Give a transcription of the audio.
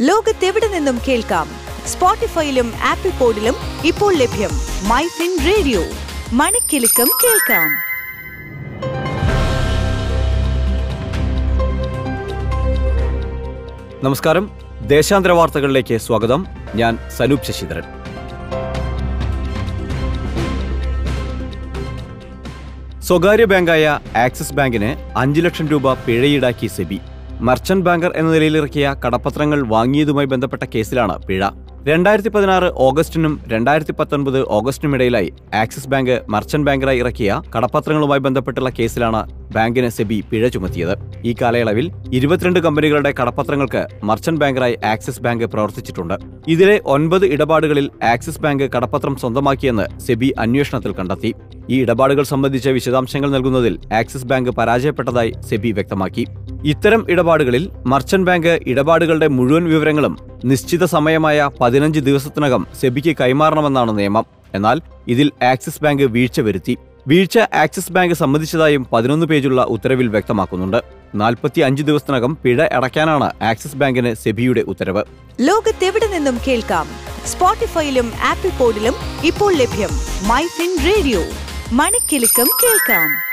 ലോകത്തെവിടെ നിന്നും കേൾക്കാം? സ്പോട്ടിഫൈയിലും ആപ്പിൾ പോഡിലും ഇപ്പോൾ ലഭ്യം മൈ ഫിൻ റേഡിയോ. മണിക്കെലക്കം കേൾക്കാം. നമസ്കാരം. ദേശാന്തര വാർത്തകളിലേക്ക് സ്വാഗതം. ഞാൻ സനൂപ് ശശിധരൻ. സ്വകാര്യ ബാങ്കായ ആക്സിസ് ബാങ്കിന് അഞ്ചു ലക്ഷം രൂപ പിഴയീടാക്കി സെബി. മർച്ചന്റ് ബാങ്കർ എന്ന നിലയിൽ ഇറക്കിയ കടപ്പത്രങ്ങൾ വാങ്ങിയതുമായി ബന്ധപ്പെട്ട കേസിലാണ് പിഴ. രണ്ടായിരത്തി പതിനാറ് ഓഗസ്റ്റിനും രണ്ടായിരത്തി പത്തൊൻപത് ഓഗസ്റ്റിനും ഇടയിലായി ആക്സിസ് ബാങ്ക് മർച്ചന്റ് ബാങ്കറായി ഇറക്കിയ കടപ്പത്രങ്ങളുമായി ബന്ധപ്പെട്ടുള്ള കേസിലാണ് ബാങ്കിന് സെബി പിഴ ചുമത്തിയത്. ഈ കാലയളവിൽ ഇരുപത്തിരണ്ട് കമ്പനികളുടെ കടപ്പത്രങ്ങൾക്ക് മർച്ചന്റ് ബാങ്കറായി ആക്സിസ് ബാങ്ക് പ്രവർത്തിച്ചിട്ടുണ്ട്. ഇതിലെ ഒൻപത് ഇടപാടുകളിൽ ആക്സിസ് ബാങ്ക് കടപ്പത്രം സ്വന്തമാക്കിയെന്ന് സെബി അന്വേഷണത്തിൽ കണ്ടെത്തി. ഈ ഇടപാടുകൾ സംബന്ധിച്ച വിശദാംശങ്ങൾ നൽകുന്നതിൽ ആക്സിസ് ബാങ്ക് പരാജയപ്പെട്ടതായി സെബി വ്യക്തമാക്കി. ഇത്തരം ഇടപാടുകളിൽ മർച്ചന്റ് ബാങ്ക് ഇടപാടുകളുടെ മുഴുവൻ വിവരങ്ങളും നിശ്ചിത സമയമായ പതിനഞ്ച് ദിവസത്തിനകം സെബിക്ക് കൈമാറണമെന്നാണ് നിയമം. എന്നാൽ ഇതിൽ ആക്സിസ് ബാങ്ക് വീഴ്ച വരുത്തി. വീഴ്ച ആക്സിസ് ബാങ്ക് സമ്മതിച്ചതായും പതിനൊന്ന് പേജുള്ള ഉത്തരവിൽ വ്യക്തമാക്കുന്നുണ്ട്. നാൽപ്പത്തി അഞ്ച് ദിവസത്തിനകം പിഴ അടയ്ക്കാനാണ് ആക്സിസ് ബാങ്കിന് സെബിയുടെ ഉത്തരവ്. ലോകത്തെവിടെ നിന്നും കേൾക്കാം? സ്പോട്ടിഫൈയിലും ആപ്പിൾ പോഡിലും ഇപ്പോൾ ലഭ്യം മൈ ഫിൻ റേഡിയോ. മണിക്കെലക്കം കേൾക്കാം.